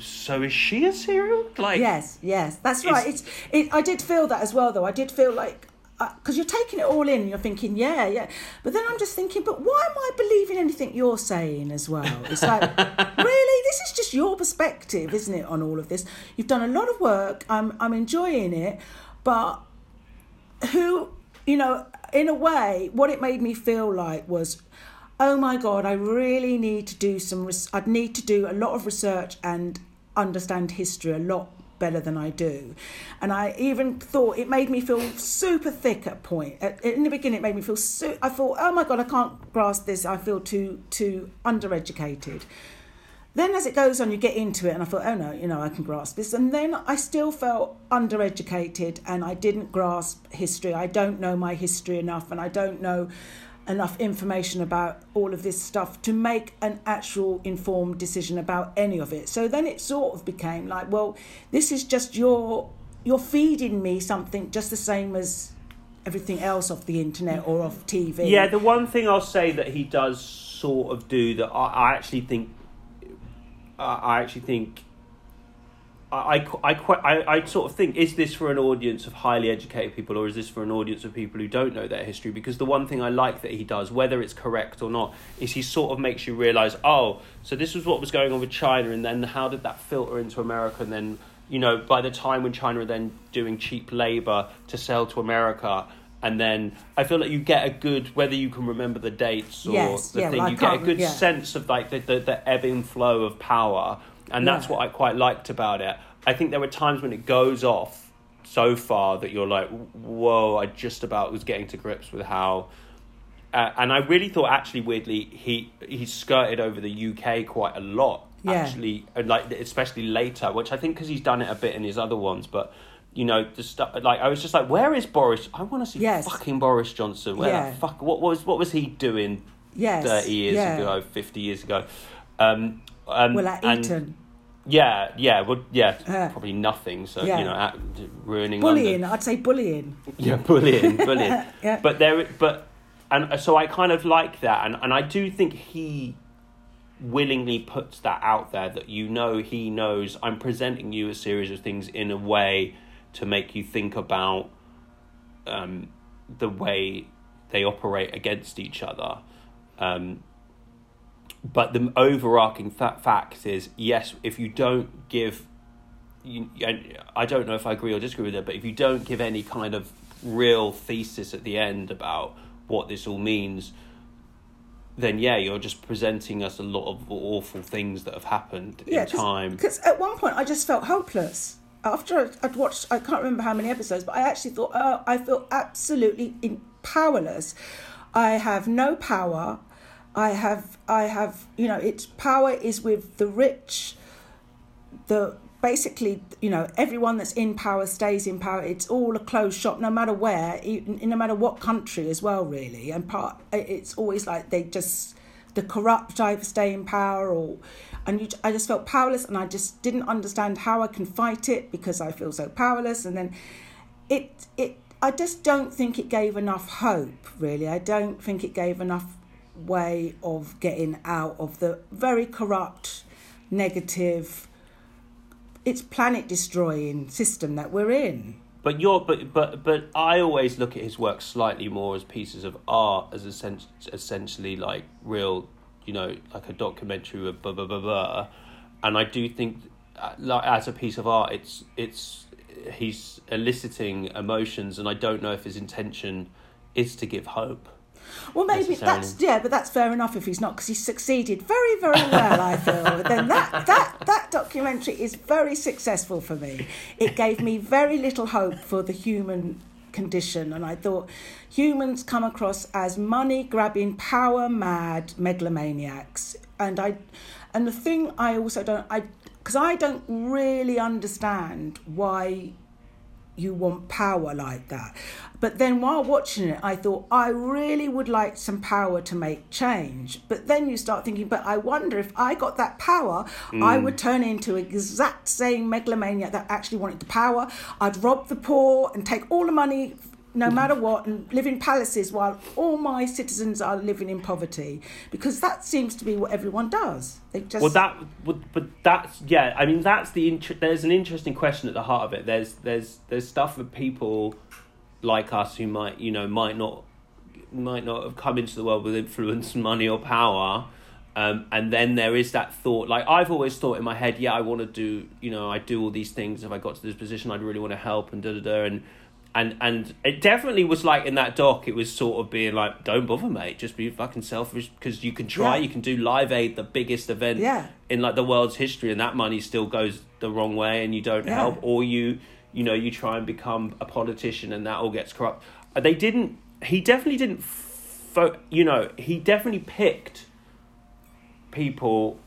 so is she a serial like Yes, yes, that's right. It's it. I did feel that as well, though. I did feel like uh, because you're taking it all in, and you're thinking, yeah, yeah. But then I'm just thinking, but why am I believing anything you're saying as well? It's like, really, this is just your perspective, isn't it, on all of this? You've done a lot of work. I'm I'm enjoying it, but who, you know, in a way, what it made me feel like was. Oh my God! I really need to do some. res- I'd need to do a lot of research and understand history a lot better than I do. And I even thought it made me feel super thick at point. In the beginning, it made me feel so. I thought, oh my god, I can't grasp this. I feel too too undereducated. Then as it goes on, you get into it, and I thought, oh no, you know, I can grasp this. And then I still felt undereducated, and I didn't grasp history. I don't know my history enough, and I don't know enough information about all of this stuff to make an actual informed decision about any of it. So then it sort of became like, well, this is just your you're feeding me something just the same as everything else off the internet or off TV. Yeah, the one thing I'll say that he does sort of do that I, I actually think, I I actually think, I, I, I, quite- I, I sort of think, is this for an audience of highly educated people or is this for an audience of people who don't know their history? Because the one thing I like that he does, whether it's correct or not, is he sort of makes you realise, oh, so this was what was going on with China and then how did that filter into America and then you know, by the time when China are then doing cheap labor to sell to America, and then I feel like you get a good whether you can remember the dates or Yes, the yeah, thing, well, you get a good yeah. sense of like the, the, the ebb and flow of power, and that's Yeah. what I quite liked about it. I think there were times when it goes off so far that you're like, whoa! I just about was getting to grips with how. Uh, and I really thought, actually, weirdly, he he skirted over the UK quite a lot. Yeah. Actually, and like especially later, which I think because he's done it a bit in his other ones, but you know the stuff. Like I was just like, where is Boris? I want to see Yes. fucking Boris Johnson. Where Yeah. the fuck? What was what was he doing yes, thirty years yeah. ago, fifty years ago? Um, um, Well, at Eton, Yeah, yeah, well, yeah, Uh, probably nothing. So yeah. you know, at, ruining bullying. London. I'd say bullying. Yeah, bullying, bullying. Yeah. But there, but and so I kind of like that, and and I do think he willingly puts that out there that you know he knows I'm presenting you a series of things in a way to make you think about um, the way they operate against each other. Um, but the overarching fa- fact is yes, if you don't give, you, and I don't know if I agree or disagree with it, but if you don't give any kind of real thesis at the end about what this all means, then yeah, you're just presenting us a lot of awful things that have happened in time. Because at one point I just felt hopeless. After I'd- I'd watched, I can't remember how many episodes, but I actually thought, oh, I feel absolutely powerless. I have no power. I have, I have, you know, its power is with the rich. The basically, you know, everyone that's in power stays in power. It's all a closed shop, no matter where, no matter what country as well, really. And part, it's always like they just the corrupt either stay in power or and you, I just felt powerless and I just didn't understand how I can fight it because I feel so powerless and then it it I just don't think it gave enough hope really I don't think it gave enough way of getting out of the very corrupt negative it's planet destroying system that we're in But you're but but but I always look at his work slightly more as pieces of art, as essen- essentially like real, you know, like a documentary of blah blah blah blah, and I do think, uh, like as a piece of art, it's it's he's eliciting emotions, and I don't know if his intention is to give hope. Well, maybe that's yeah, but that's fair enough if he's not because he's succeeded very, very well. I feel. then that that that documentary is very successful for me. It gave me very little hope for the human condition, and I thought humans come across as money grabbing, power mad megalomaniacs, and I, and the thing I also don't I because I don't really understand why you want power like that. But then while watching it, I thought, I really would like some power to make change. But then you start thinking, but I wonder if I got that power, I would mm. turn into exact same megalomaniac that actually wanted the power. I'd rob the poor and take all the money no matter what and live in palaces while all my citizens are living in poverty because that seems to be what everyone does they just Well, that, but, but that's yeah. I mean, that's the inter- There's an interesting question at the heart of it. There's there's there's stuff for people like us who might you know might not might not have come into the world with influence, money, or power. Um, and then there is that thought, like I've always thought in my head, yeah, I want to do, you know, I do all these things. If I got to this position, I'd really want to help and da da da. And and and it definitely was like in that doc, it was sort of being like, don't bother, mate, just be fucking selfish because you can try, Yeah. you can do Live Aid, the biggest event Yeah. in like the world's history, and that money still goes the wrong way, and you don't Yeah. help, or you you know you try and become a politician, and that all gets corrupt. Uh, They didn't. He definitely didn't. Fo- you know, he definitely picked people.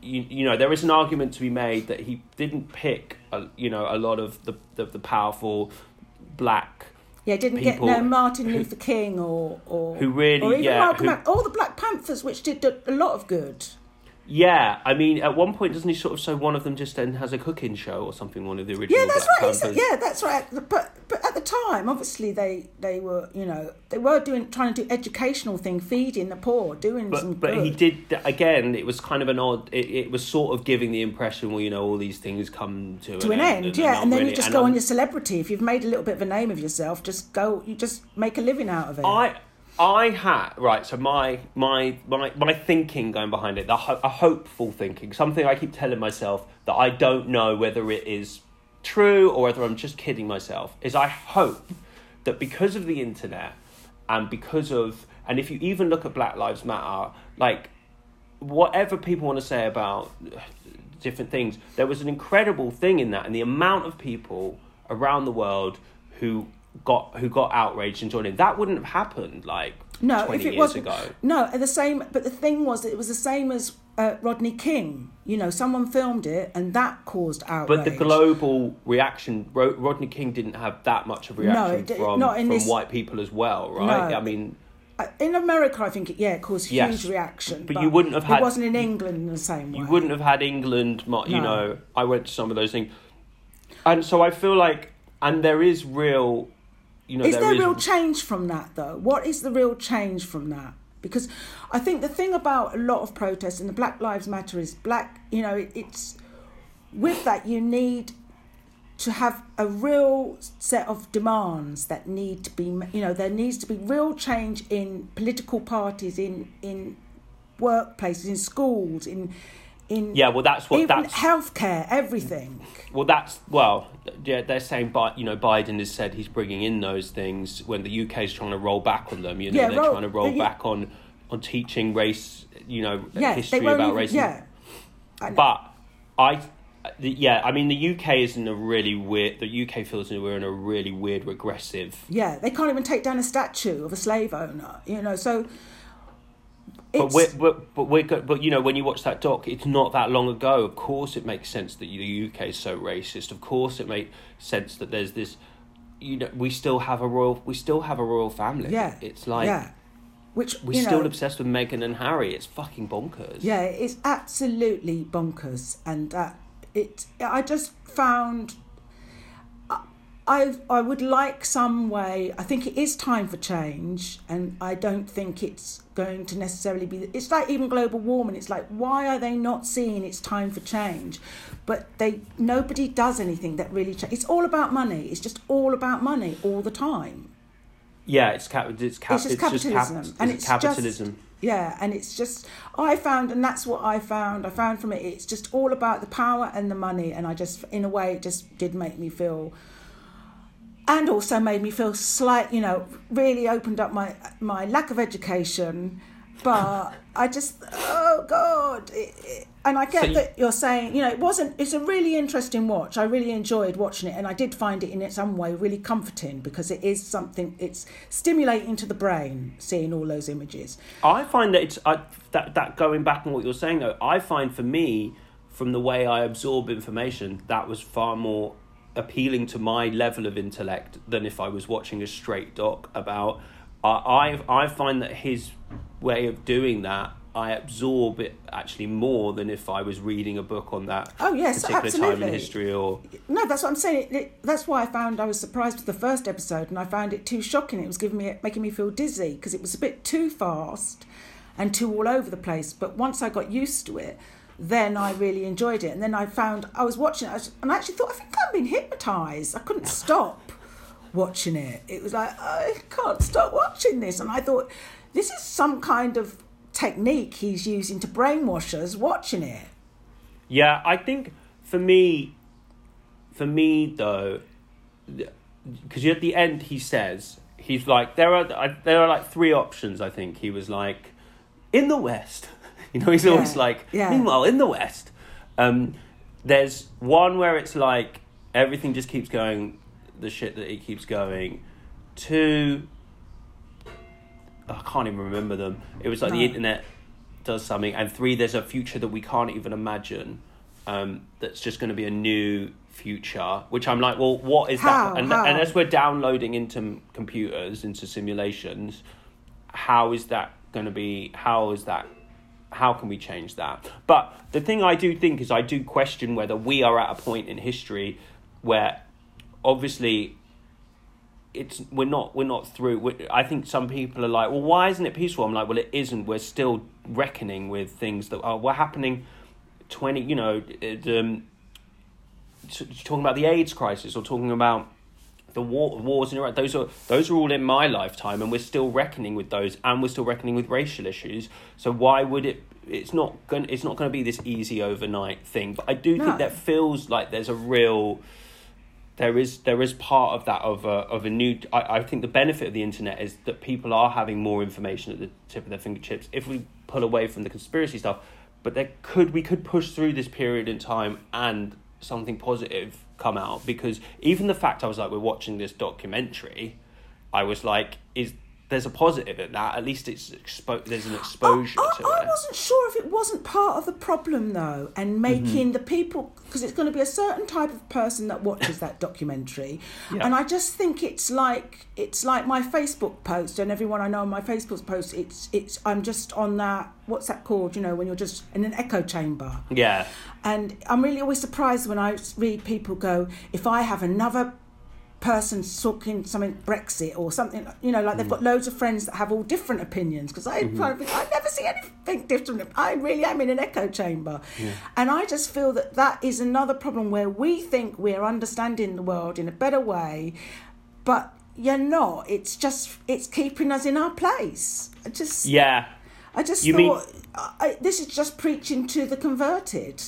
You, you know there is an argument to be made that he didn't pick a, you know a lot of the the, the powerful black yeah didn't people get no Martin who- Luther King or or who really- or even yeah, Malcolm who- X, all the Black Panthers which did a, a lot of good Yeah, I mean, at one point, doesn't he sort of say one of them just then has a cooking show or something? One of the original. Yeah, that's right. Yeah, that's right. But but at the time, obviously they they were you know they were doing trying to do educational thing, feeding the poor, doing some But but good. he did again. It was kind of an odd. It, it was sort of giving the impression, well, you know, all these things come to, to an end, they're yeah, not and then really- you just go on I'm- your celebrity. If you've made a little bit of a name of yourself, just go. You just make a living out of it. I I had right. So my my my my thinking going behind it, the ho- a hopeful thinking, something I keep telling myself that I don't know whether it is true or whether I'm just kidding myself. Is I hope that because of the internet and because of and if you even look at Black Lives Matter, like whatever people want to say about different things, there was an incredible thing in that, and the amount of people around the world who got who got outraged and joined in. That wouldn't have happened like no, twenty if it years ago. no, the same. But the thing was, it was the same as uh, Rodney King. You know, someone filmed it, and that caused outrage. But the global reaction, Ro- Rodney King didn't have that much of a reaction it from from this- white people as well, right? No. I mean, Uh, in America, I think it, yeah, it caused huge Yes, reaction. but you wouldn't have had- It wasn't in England the same way. you wouldn't have had England. You No. know, I went to some of those things, and so I feel like, and there is real, you know, is there is real change from that though? What is the real change from that? Because i think the thing about a lot of protests and the black lives matter is black you know it, it's with that you need to have a real set of demands that need to be you know there needs to be real change in political parties in in workplaces in schools in in Yeah, well, that's what that's healthcare everything Well, that's well, yeah. They're saying, but you know, Biden has said he's bringing in those things when the UK is trying to roll back on them. You know, Yeah, they're roll- trying to roll yeah. back on on teaching race. You know, yeah history they about racism. yeah I. But I, the, yeah, I mean, the UK is in a really weird. The UK feels that we're in a really weird regressive. Yeah, they can't even take down a statue of a slave owner, you know. So But we're, but but we're but you know when you watch that doc, it's not that long ago. Of course, it makes sense that the UK is so racist. Of course, it makes sense that there's this. You know, we still have a royal. We still have a royal family. yeah, it's like yeah, which we're still know, obsessed with Meghan and Harry. It's fucking bonkers. yeah, it's absolutely bonkers, and that it. I just found. I I would like some way. I think it is time for change, and I don't think it's going to necessarily be. It's like even global warming. It's like why are they not seeing it's time for change? But they nobody does anything that really. Cha- it's all about money. It's just all about money all the time. yeah. It's cap. It's cap. It's just cap- capitalism, and it's capitalism. just yeah, and it's just I found, and that's what I found. I found from it, it's just all about the power and the money, and I just, in a way, it just did make me feel, and also made me feel slight, you know, really opened up my my lack of education, but I just, oh God, it, it, and I get So you- that you're saying, you know, it wasn't. It's a really interesting watch. I really enjoyed watching it, and I did find it in some way really comforting because it is something. It's stimulating to the brain seeing all those images. I find that it's I, that that going back on what you're saying though. I find for me, from the way I absorb information, that was far more appealing to my level of intellect than if I was watching a straight doc about. I I I find that his way of doing that I absorb it actually more than if I was reading a book on that Oh, yes, particular time in history or No, that's what I'm saying. It, it, that's why I found I was surprised with the first episode, and I found it too shocking. It was giving me making me feel dizzy because it was a bit too fast and too all over the place. But once I got used to it, then I really enjoyed it. And then I found I was watching it, and I actually thought I think I'm being hypnotised. I couldn't stop watching it. It was like oh, I can't stop watching this, and I thought this is some kind of technique he's using to brainwash us watching it. Yeah, I think for me, for me though, because at the end he says he's like there are there are like three options. I think he was like in the West. You know, he's always Yeah, like yeah. meanwhile in the West. Um, there's one where it's like everything just keeps going, the shit that it keeps going. Two, I can't even remember them. It was like the internet does something, and three, there's a future that we can't even imagine. Um, that's just going to be a new future, which I'm like, well, what is How? that? And, How? and as we're downloading into computers, into simulations, how is that going to be? How is that? How can we change that? But the thing I do think is, I do question whether we are at a point in history where, obviously, it's we're not we're not through. we I think some people are like, well, why isn't it peaceful? I'm like, well, it isn't. We're still reckoning with things that are were happening. Twenty, you know, um, talking about the AIDS crisis or talking about the war wars in Iraq. Those are those are all in my lifetime, and we're still reckoning with those, and we're still reckoning with racial issues. So why would it? It's not going. It's not going to be this easy overnight thing. But I do No. think that feels like there's a real there is there is part of that of a of a new I, I think the benefit of the internet is that people are having more information at the tip of their fingertips if we pull away from the conspiracy stuff but there could we could push through this period in time and something positive come out because even the fact I was like we're watching this documentary I was like is there's a positive in that at least it's expo- there's an exposure I, to I, I wasn't sure if it wasn't part of the problem though, and making Mm-hmm. the people because it's going to be a certain type of person that watches that documentary, Yeah. and I just think it's like it's like my Facebook post, and everyone I know on my Facebook post, it's it's I'm just on that what's that called? You know, when you're just in an echo chamber. yeah And I'm really always surprised when I read people go, if I have another person talking something Brexit or something, you know, like they've got hmm. loads of friends that have all different opinions. Because I, kind of think, I never see anything different. I really am in an echo chamber. And I just feel that that is another problem where we think we're understanding the world in a better way, but you're not. It's just, it's keeping us in our place. I just, yeah I just You mean- thought, I, this is just preaching to the converted.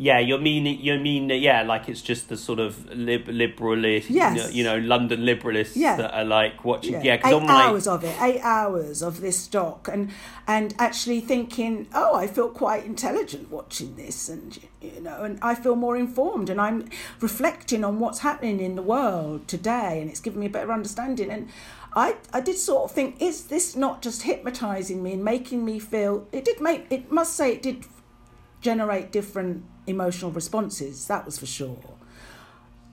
Yeah, you mean you mean yeah, like it's just the sort of lib- liberalist, Yes. you know, London liberalists Yeah. that are like watching. Yeah, eight because I'm like, hours of it, eight hours of this doc, and and actually thinking, oh, I feel quite intelligent watching this, and you know, and I feel more informed, and I'm reflecting on what's happening in the world today, and it's given me a better understanding. And I I did sort of think, is this not just hypnotizing me and making me feel? It did make. It must say it did generate different emotional responses. That was for sure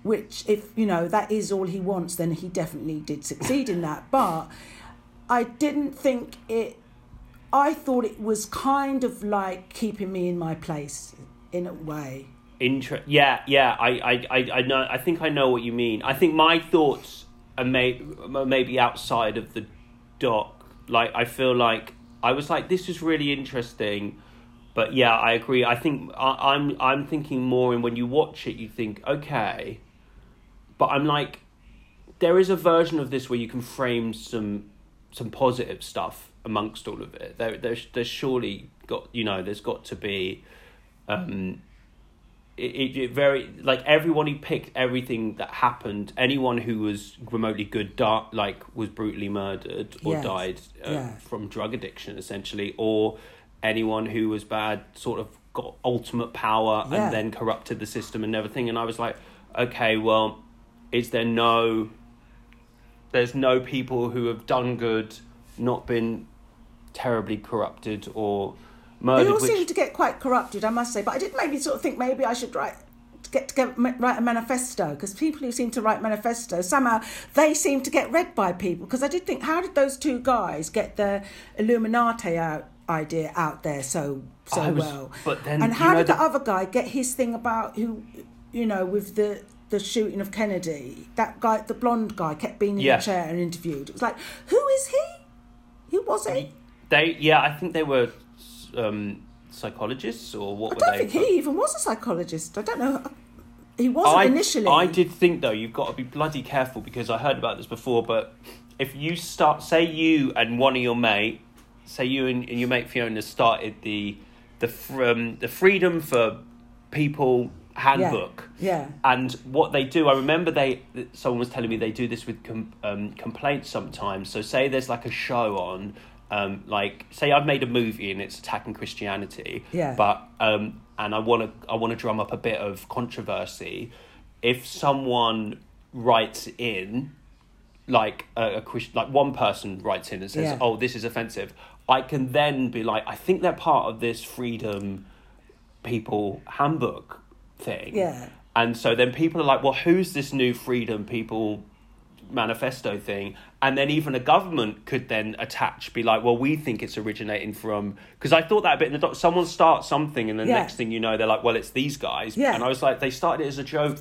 which if you know that is all he wants then he definitely did succeed in that but i didn't think it i thought it was kind of like keeping me in my place in a way inter- yeah, yeah. I, I, I, I know. I think I know what you mean. I think my thoughts are may- maybe outside of the doc. Like I feel like I was like, this is really interesting. But yeah, I agree. I think I, I'm I'm thinking more, and when you watch it, you think, okay. But I'm like, there is a version of this where you can frame some some positive stuff amongst all of it. There, there's there's surely got you know there's got to be, um, it, it, it very like everyone who picked everything that happened. Anyone who was remotely good, di- like was brutally murdered or Yes, died uh, yeah. from drug addiction, essentially, or anyone who was bad sort of got ultimate power Yeah. and then corrupted the system and everything. And I was like, okay, well, is there no there's no people who have done good, not been terribly corrupted or they murdered. all which, seem to get quite corrupted i must say but i did maybe sort of think maybe i should write get to get, write a manifesto because people who seem to write manifestos somehow they seem to get read by people because I did think how did those two guys get the Illuminati out idea out there so so was- well. but then, and how did the the- other guy get his thing about who you know with the the shooting of Kennedy? That guy the blonde guy kept being in Yeah. the chair and interviewed. It was like who is he? Who was he? They yeah, I think they were um, psychologists or what I were don't they? think he even was a psychologist. I don't know. He wasn't I, initially. I did think though you've got to be bloody careful because I heard about this before. But if you start, say you and one of your mate, say you and, and your mate Fiona started the the from the freedom for people handbook. yeah And what they do, I remember they. Someone was telling me they do this with com, um, complaints sometimes. So say there's like a show on, um, like say I've made a movie and it's attacking Christianity. Yeah. But um, and I want to I want to drum up a bit of controversy. If someone writes in, like a, a Christian, like one person writes in and says, Yeah. "Oh, this is offensive," I can then be like, "I think they're part of this freedom people handbook thing." Yeah. And so then people are like, well, who's this new freedom people manifesto thing? And then even a government could then attach, be like, well, we think it's originating from. Because I thought that a bit in the doc. Someone starts something, and the Yeah. next thing you know, they're like, well, it's these guys. Yeah. And I was like, they started it as a joke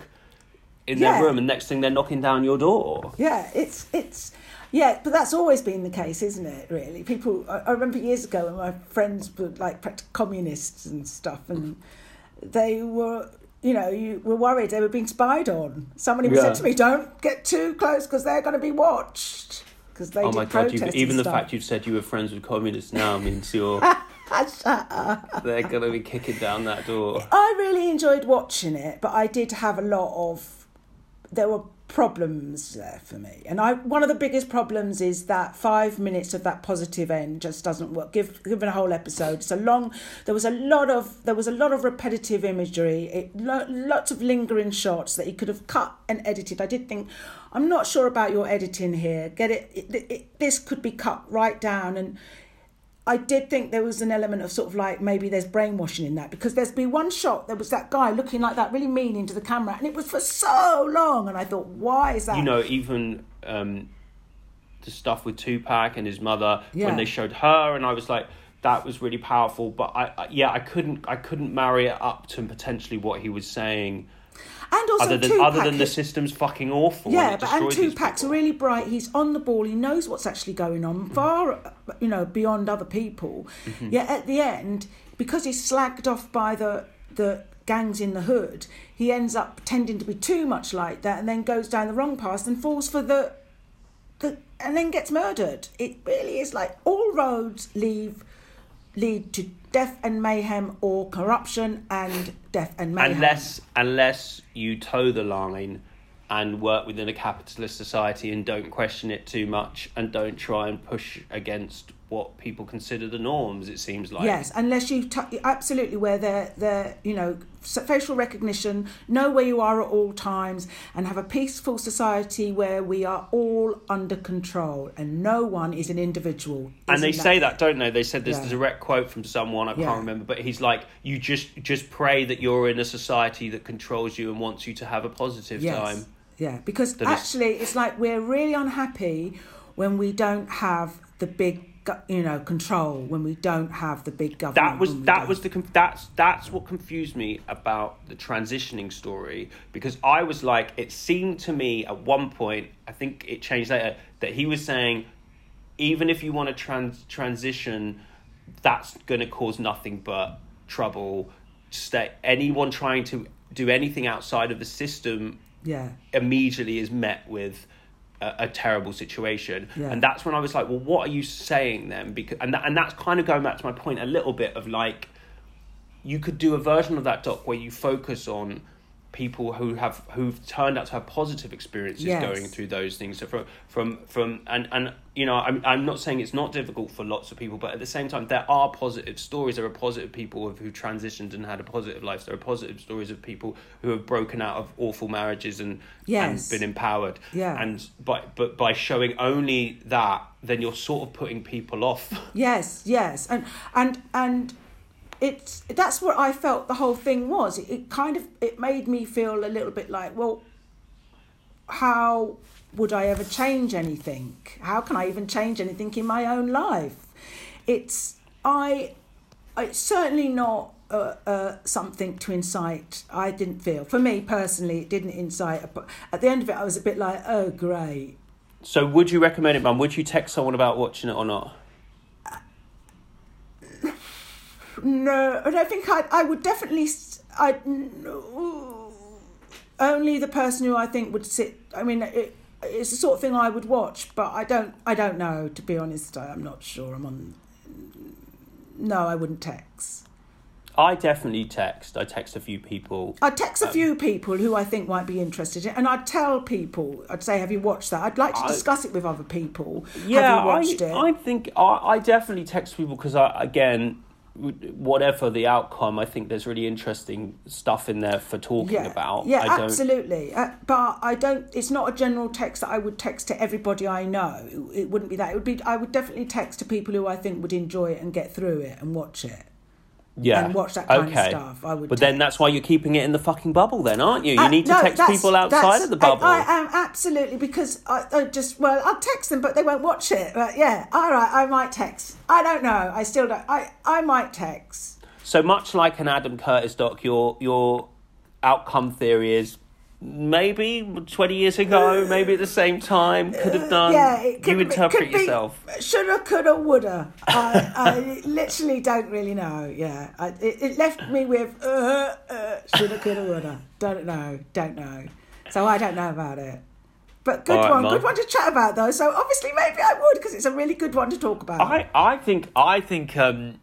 in Yeah. their room, and next thing they're knocking down your door. Yeah, it's it's yeah, but that's always been the case, isn't it? Really, people. I, I remember years ago when my friends were like communists and stuff, and they were. You know, you were worried they were being spied on. Somebody Yeah. said to me, "Don't get too close because they're going to be watched." Because they Oh did my god! You've, even the stuff. fact you've said you were friends with communists now means you're they're gonna be kicking down that door. I really enjoyed watching it, but I did have a lot of there were problems there for me. And I one of the biggest problems is that 5 minutes of that positive end just doesn't work. Give given a whole episode. It's a long there was a lot of there was a lot of repetitive imagery, it, lo, lots of lingering shots that he could have cut and edited. I did think I'm not sure about your editing here. Get it, it, it this could be cut right down and I did think there was an element of sort of like maybe there's brainwashing in that because there's been one shot there was that guy looking like that really mean into the camera and it was for so long and I thought why is that you know, even um, the stuff with Tupac and his mother Yeah. when they showed her, and I was like, that was really powerful. But I, I yeah, I couldn't, I couldn't marry it up to potentially what he was saying, and also other than Tupac, other than the system's fucking awful. yeah and but and Tupac's really bright he's on the ball he knows what's actually going on far you know beyond other people Mm-hmm. yet at the end because he's slagged off by the the gangs in the hood he ends up pretending to be too much like that and then goes down the wrong path and falls for the the and then gets murdered. It really is like all roads leave lead to death and mayhem or corruption and death and mayhem. unless unless you toe the line and work within a capitalist society and don't question it too much and don't try and push against what people consider the norms it seems like Yes, unless you t- absolutely where they're, they're, you know, facial recognition, know where you are at all times, and have a peaceful society where we are all under control and no one is an individual. and they Isn't say that don't they they said this Yeah. direct quote from someone i Yeah. can't remember but he's like you just just pray that you're in a society that controls you and wants you to have a positive Yes. time Yeah, because actually, it's like we're really unhappy when we don't have the big, you know, control. When we don't have the big government. that was that don't- was the that's that's what confused me about the transitioning story because I was like it seemed to me at one point I think it changed later that he was saying even if you want to trans- transition that's going to cause nothing but trouble stay anyone trying to do anything outside of the system Yeah, immediately is met with a, a terrible situation Yeah. and that's when i was like well what are you saying then because and, that, and that's kind of going back to my point a little bit of like you could do a version of that doc where you focus on people who have who've turned out to have positive experiences Yes. going through those things so from from from and and you know I'm, I'm not saying it's not difficult for lots of people but at the same time there are positive stories there are positive people who transitioned and had a positive life there are positive stories of people who have broken out of awful marriages and Yes. and been empowered Yeah. and by but by showing only that then you're sort of putting people off yes, yes, and and and it's that's what I felt the whole thing was. It, it kind of it made me feel a little bit like, well, how would I ever change anything? How can I even change anything in my own life? It's I. It's certainly not uh, uh, something to incite. I didn't feel. For me personally, it didn't incite. At the end of it, I was a bit like, oh great. So, would you recommend it, Mum? Would you text someone about watching it or not? No, I don't think I. I would definitely. I only the person who I think would sit. I mean, it, it's the sort of thing I would watch, but I don't. I don't know. To be honest, I'm not sure. I'm on. No, I wouldn't text. I definitely text. I text a few people. I'd text a um, few people who I think might be interested, in, and I'd tell people. I'd say, "Have you watched that?" I'd like to I- discuss it with other people. Yeah, Have you watched I, it? I think I, I definitely text people because I again, whatever the outcome, I think there's really interesting stuff in there for talking yeah, about. Yeah, I don't, absolutely. Uh, but I don't. It's not a general text that I would text to everybody I know. It, it wouldn't be that. It would be. I would definitely text to people who I think would enjoy it and get through it and watch it. Yeah, and watch that kind of okay. stuff, I would But then that's why you're keeping it in the fucking bubble, then, aren't you? You Uh, need to no, text people outside of the bubble. I, I am absolutely because I, I just well I'll text them but they won't watch it. But yeah, all right, I might text. I don't know. I still don't. I I might text. So much like an Adam Curtis doc, your your outcome theory is maybe twenty years ago, maybe at the same time, could have done. yeah, it could you be- interpret be yourself. Shoulda, coulda, woulda. I, I literally don't really know. Yeah, I, it, it left me with uh, uh, shoulda, coulda, woulda. Don't know. Don't know. So I don't know about it. But good right, one. Good one to chat about though. So obviously maybe I would because it's a really good one to talk about. I I think I think um,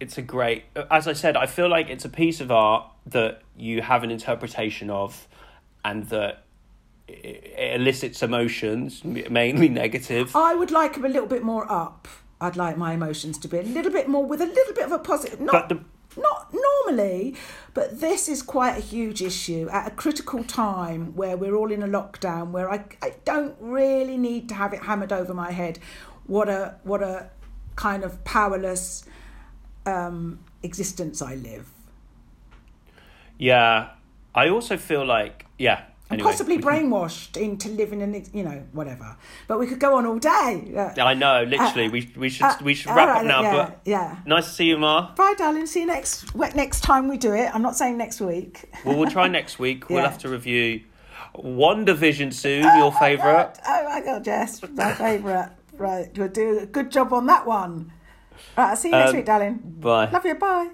it's a great. As I said, I feel like it's a piece of art that you have an interpretation of, and that it it elicits emotions, mainly negative. I would like them a little bit more up. I'd like my emotions to be a little bit more with a little bit of a positive. Not, the- not normally, but this is quite a huge issue at a critical time where we're all in a lockdown. Where I, I don't really need to have it hammered over my head. What a what a kind of powerless um, existence I live. Yeah, I also feel like yeah. And Anyway, possibly can- brainwashed into living in, you know, whatever. But we could go on all day. Yeah. I know, literally. Uh, we we should Uh, we should wrap right up now. yeah, But yeah. nice to see you, Ma. Bye, darling. See you next next time we do it. I'm not saying next week. Well, we'll try next week. We'll have to review WandaVision soon. Your Oh my favourite. Oh my god, yes, my favourite. Right, you'll do a good job on that one. Right, I'll see you next Um, week, darling. Bye. Love you. Bye.